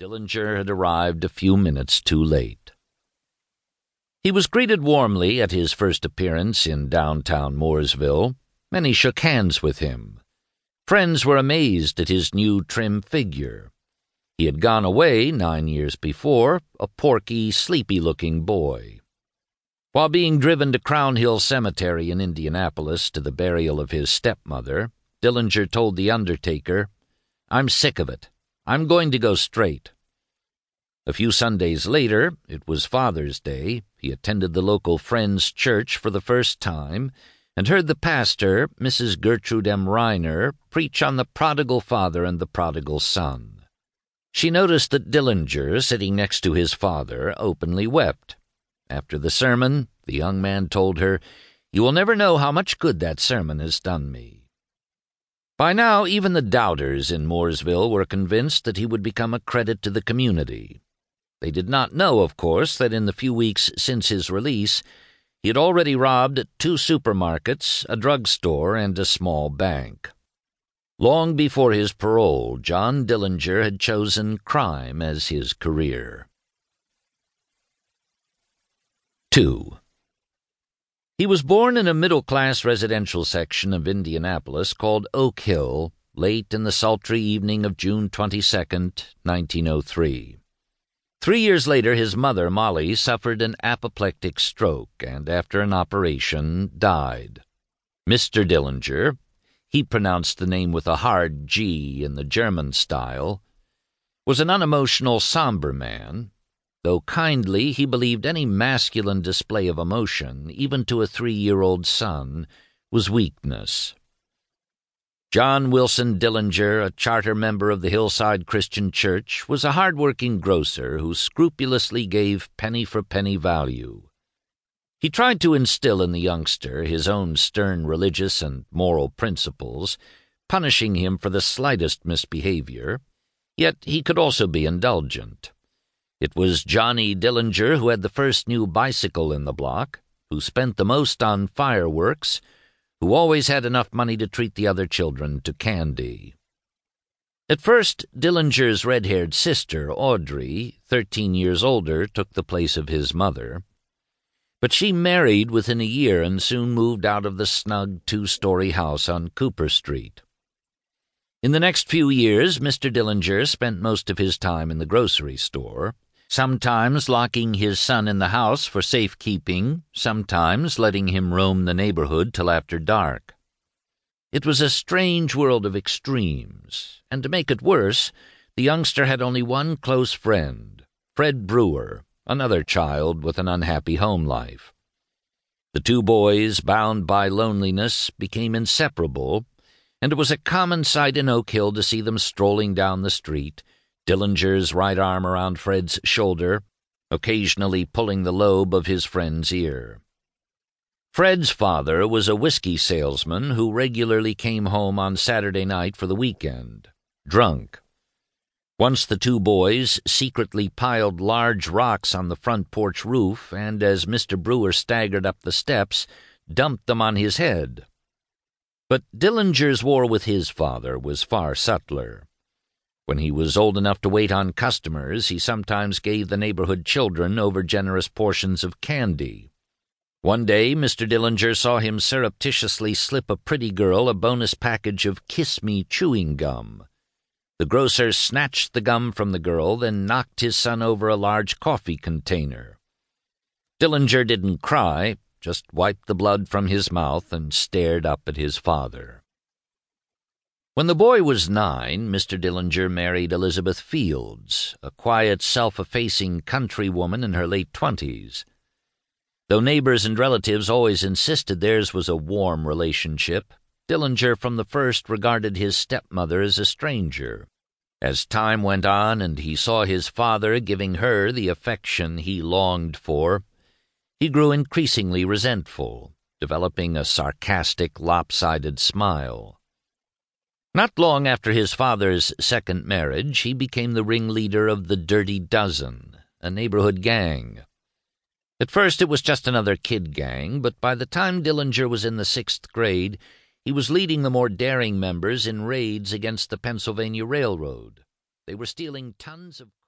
Dillinger had arrived a few minutes too late. He was greeted warmly at his first appearance in downtown Mooresville. Many shook hands with him. Friends were amazed at his new trim figure. He had gone away nine years before, a porky, sleepy-looking boy. While being driven to Crown Hill Cemetery in Indianapolis to the burial of his stepmother, Dillinger told the undertaker, I'm sick of it. I'm going to go straight. A few Sundays later, it was Father's Day, he attended the local Friends Church for the first time and heard the pastor, Mrs. Gertrude M. Reiner, preach on the prodigal father and the prodigal son. She noticed that Dillinger, sitting next to his father, openly wept. After the sermon, the young man told her, You will never know how much good that sermon has done me. By now, even the doubters in Mooresville were convinced that he would become a credit to the community. They did not know, of course, that in the few weeks since his release, he had already robbed two supermarkets, a drugstore, and a small bank. Long before his parole, John Dillinger had chosen crime as his career. 2. He was born in a middle-class residential section of Indianapolis called Oak Hill, late in the sultry evening of June 22, 1903. Three years later, his mother, Molly, suffered an apoplectic stroke and, after an operation, died. Mr. Dillinger, he pronounced the name with a hard G in the German style, was an unemotional, somber man, Though kindly, he believed any masculine display of emotion, even to a three-year-old son, was weakness. John Wilson Dillinger, a charter member of the Hillside Christian Church, was a hard-working grocer who scrupulously gave penny-for-penny value. He tried to instill in the youngster his own stern religious and moral principles, punishing him for the slightest misbehavior, yet he could also be indulgent. It was Johnny Dillinger who had the first new bicycle in the block, who spent the most on fireworks, who always had enough money to treat the other children to candy. At first, Dillinger's red-haired sister, Audrey, thirteen years older, took the place of his mother. But she married within a year and soon moved out of the snug two-story house on Cooper Street. In the next few years, Mr. Dillinger spent most of his time in the grocery store, sometimes locking his son in the house for safekeeping, sometimes letting him roam the neighborhood till after dark. It was a strange world of extremes, and to make it worse, the youngster had only one close friend, Fred Brewer, another child with an unhappy home life. The two boys, bound by loneliness, became inseparable, and it was a common sight in Oak Hill to see them strolling down the street, Dillinger's right arm around Fred's shoulder, occasionally pulling the lobe of his friend's ear. Fred's father was a whiskey salesman who regularly came home on Saturday night for the weekend, drunk. Once the two boys secretly piled large rocks on the front porch roof and, as Mr. Brewer staggered up the steps, dumped them on his head. But Dillinger's war with his father was far subtler. When he was old enough to wait on customers, he sometimes gave the neighborhood children over generous portions of candy. One day, Mr. Dillinger saw him surreptitiously slip a pretty girl a bonus package of Kiss Me chewing gum. The grocer snatched the gum from the girl, then knocked his son over a large coffee container. Dillinger didn't cry, just wiped the blood from his mouth and stared up at his father. When the boy was nine, Mr. Dillinger married Elizabeth Fields, a quiet, self-effacing country woman in her late twenties. Though neighbors and relatives always insisted theirs was a warm relationship, Dillinger from the first regarded his stepmother as a stranger. As time went on and he saw his father giving her the affection he longed for, he grew increasingly resentful, developing a sarcastic, lopsided smile. Not long after his father's second marriage, he became the ringleader of the Dirty Dozen, a neighborhood gang. At first it was just another kid gang, but by the time Dillinger was in the sixth grade, he was leading the more daring members in raids against the Pennsylvania Railroad. They were stealing tons of